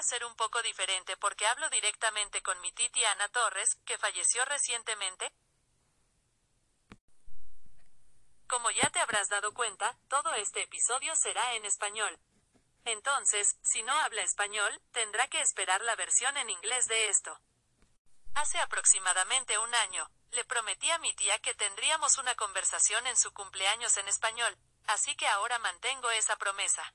a ser un poco diferente porque hablo directamente con mi titi Ana Torres, que falleció recientemente. Como ya te habrás dado cuenta, todo este episodio será en español. Entonces, si no habla español, tendrá que esperar la versión en inglés de esto. Hace aproximadamente un año, le prometí a mi tía que tendríamos una conversación en su cumpleaños en español, así que ahora mantengo esa promesa.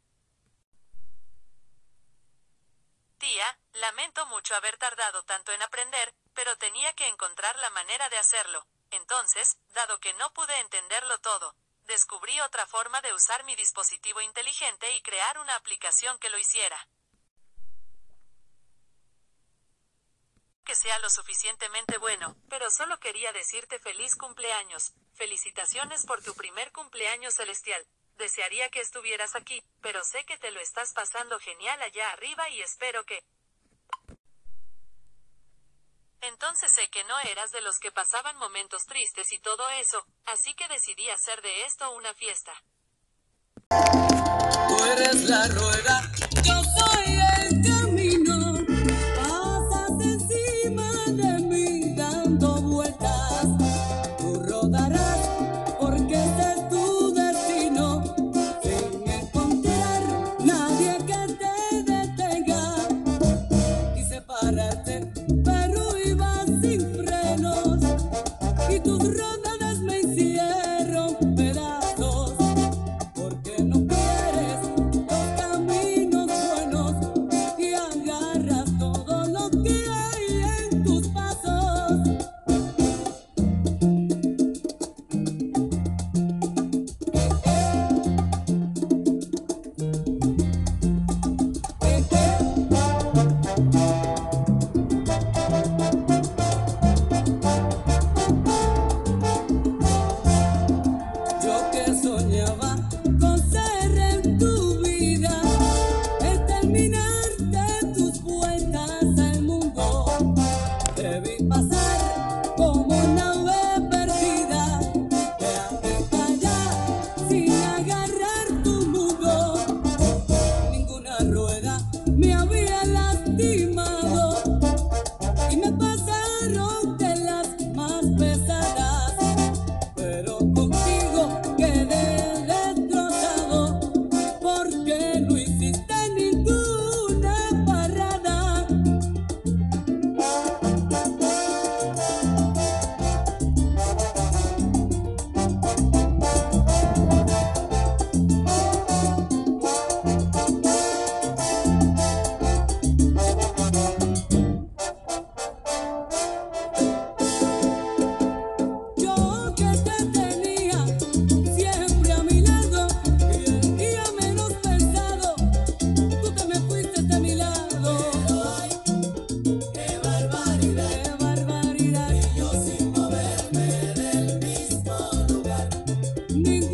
Tía, lamento mucho haber tardado tanto en aprender, pero tenía que encontrar la manera de hacerlo. Entonces, dado que no pude entenderlo todo, descubrí otra forma de usar mi dispositivo inteligente y crear una aplicación que lo hiciera. Que sea lo suficientemente bueno, pero solo quería decirte feliz cumpleaños. Felicitaciones por tu primer cumpleaños celestial. Desearía que estuvieras aquí, pero sé que te lo estás pasando genial allá arriba y espero que... Entonces sé que no eras de los que pasaban momentos tristes y todo eso, así que decidí hacer de esto una fiesta. Tú eres la me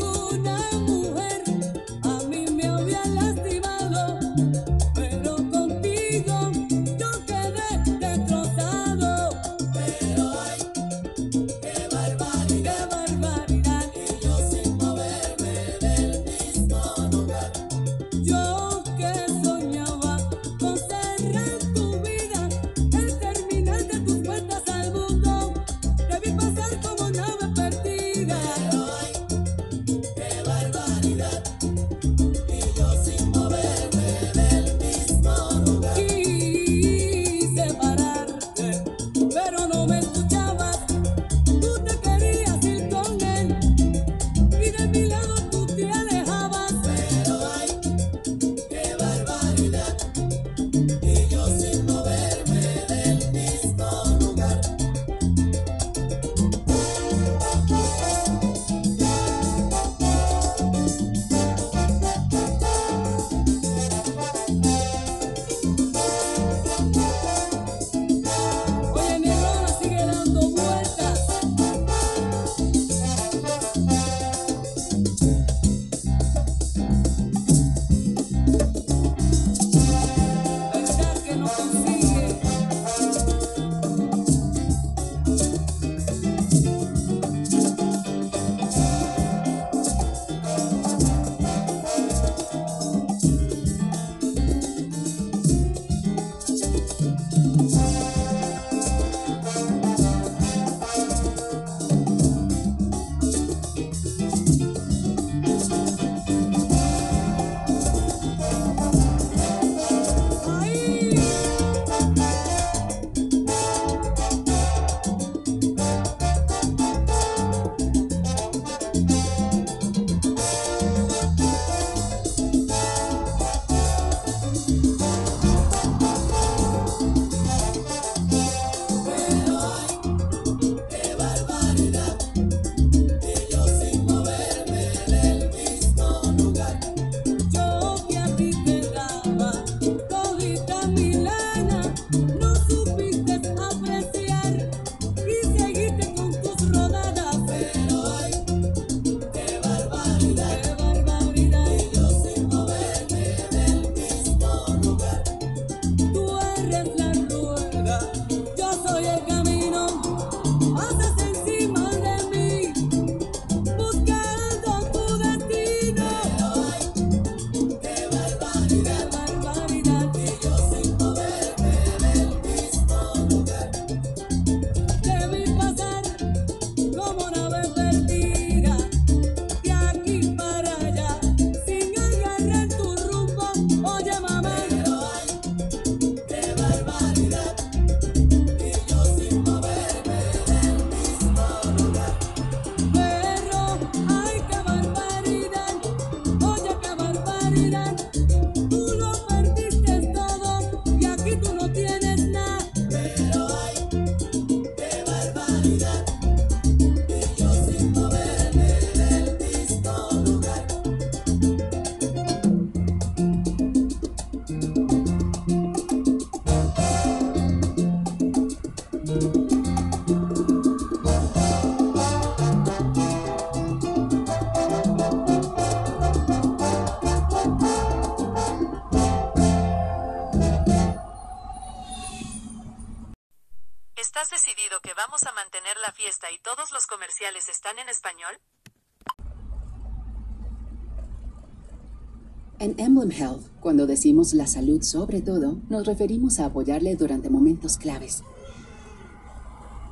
En Emblem Health, cuando decimos la salud sobre todo, nos referimos a apoyarle durante momentos claves.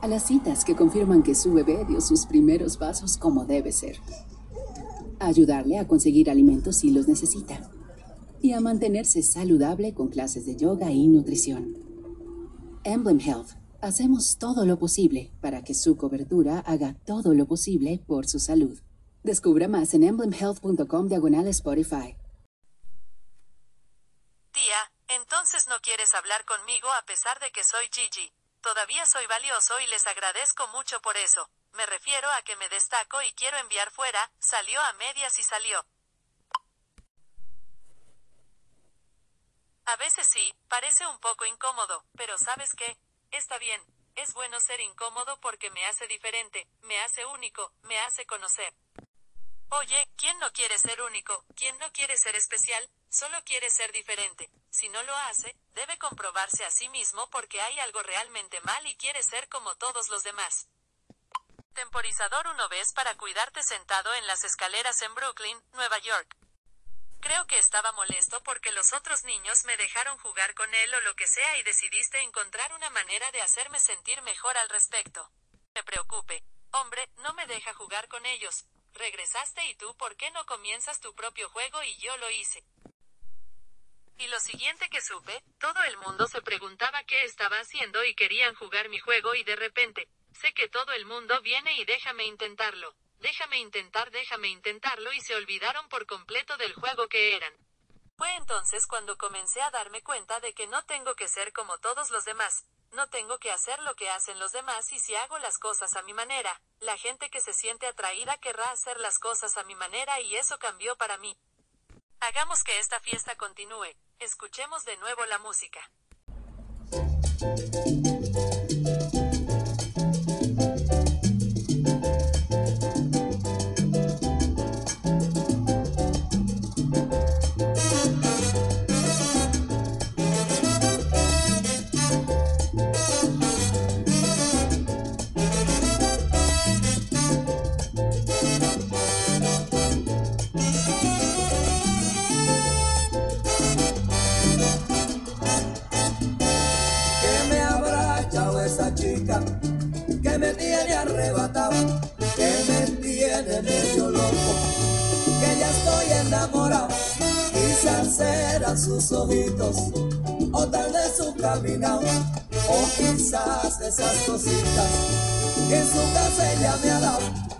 A las citas que confirman que su bebé dio sus primeros pasos como debe ser. A ayudarle a conseguir alimentos si los necesita. Y a mantenerse saludable con clases de yoga y nutrición. Emblem Health, hacemos todo lo posible para que su cobertura haga todo lo posible por su salud. Descubra más en emblemhealth.com diagonal Spotify. Tía, entonces quieres hablar conmigo a pesar de que soy Gigi. Todavía soy valioso y les agradezco mucho por eso. Me refiero a que me destaco y quiero enviar fuera, salió a medias y salió. A veces sí, parece un poco incómodo, pero ¿sabes qué? Está bien, es bueno ser incómodo porque me hace diferente, me hace único, me hace conocer. Oye, ¿quién no quiere ser único? ¿Quién no quiere ser especial? Solo quiere ser diferente. Si no lo hace, debe comprobarse a sí mismo porque hay algo realmente mal y quiere ser como todos los demás. Temporizador uno vez para cuidarte sentado en las escaleras en Brooklyn, Nueva York. Creo que estaba molesto porque los otros niños me dejaron jugar con él o lo que sea y decidiste encontrar una manera de hacerme sentir mejor al respecto. Me preocupe. Hombre, no me deja jugar con ellos. Regresaste y tú, ¿por qué no comienzas tu propio juego y yo lo hice? Y lo siguiente que supe, todo el mundo se preguntaba qué estaba haciendo y querían jugar mi juego y de repente, sé que todo el mundo viene y déjame intentarlo. Déjame intentar, déjame intentarlo y se olvidaron por completo del juego que eran. Fue entonces cuando comencé a darme cuenta de que no tengo que ser como todos los demás, no tengo que hacer lo que hacen los demás y si hago las cosas a mi manera, la gente que se siente atraída querrá hacer las cosas a mi manera y eso cambió para mí. Hagamos que esta fiesta continúe, escuchemos de nuevo la música. Ojitos, o tal vez su caminado, o quizás esas cositas que en su casa ella me ha dado.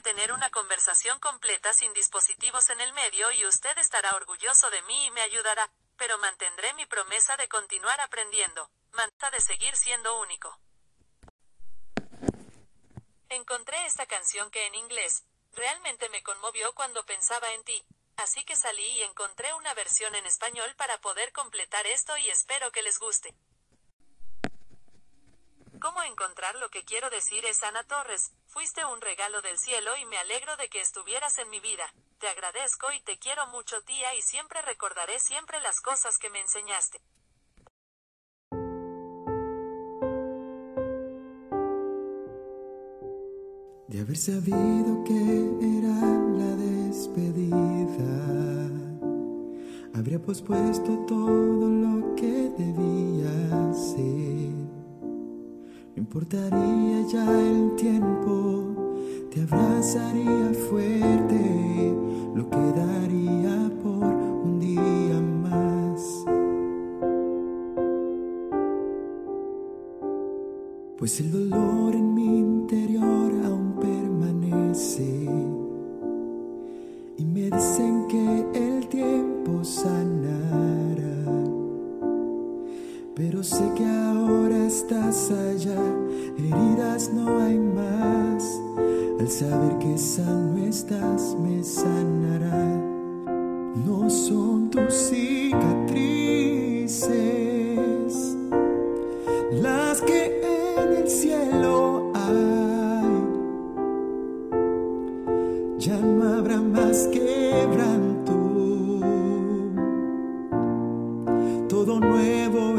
Tener una conversación completa sin dispositivos en el medio y usted estará orgulloso de mí y me ayudará, pero mantendré mi promesa de continuar aprendiendo, manta de seguir siendo único. Encontré esta canción que en inglés, realmente me conmovió cuando pensaba en ti, así que salí y encontré una versión en español para poder completar esto y espero que les guste. ¿Cómo encontrar lo que quiero decir es Ana Torres? Fuiste un regalo del cielo y me alegro de que estuvieras en mi vida. Te agradezco y te quiero mucho tía y siempre recordaré siempre las cosas que me enseñaste. De haber sabido que era la despedida, habría pospuesto todo lo que debía hacer. Importaría ya el tiempo, te abrazaría fuerte, lo quedaría por un día más. Pues el dolor en mi interior aún permanece y me dicen que allá, heridas no hay más. Al saber que sano estás, me sanará. No son tus cicatrices las que en el cielo hay. Ya no habrá más quebranto. Todo nuevo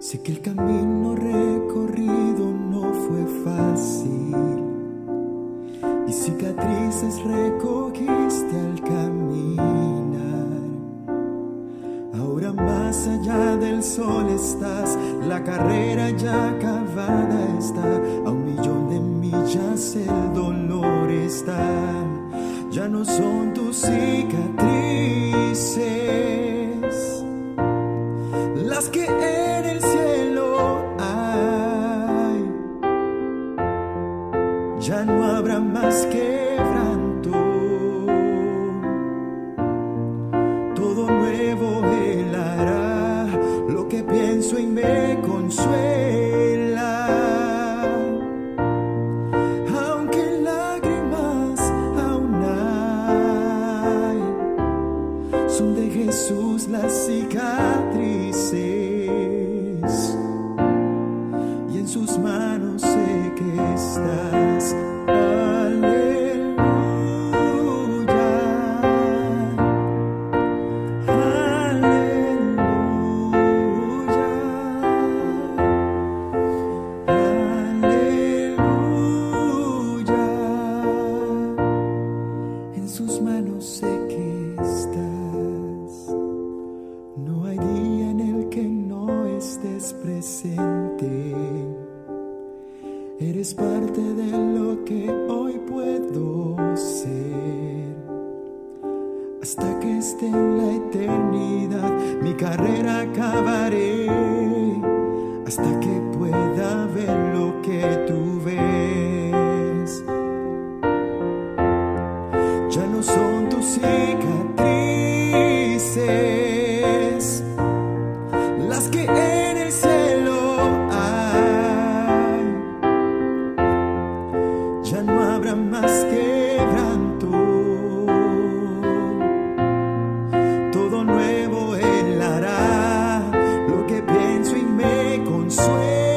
Sé que el camino recorrido no fue fácil. Y cicatrices recogiste al caminar. Ahora más allá del sol estás, la carrera ya acabada está, a un millón de millas el dolor está, ya no son tus cicatrices las que ya no habrá más quebranto todo nuevo él hará, lo que pienso y me consuela. Mi carrera acabaré. consuelo.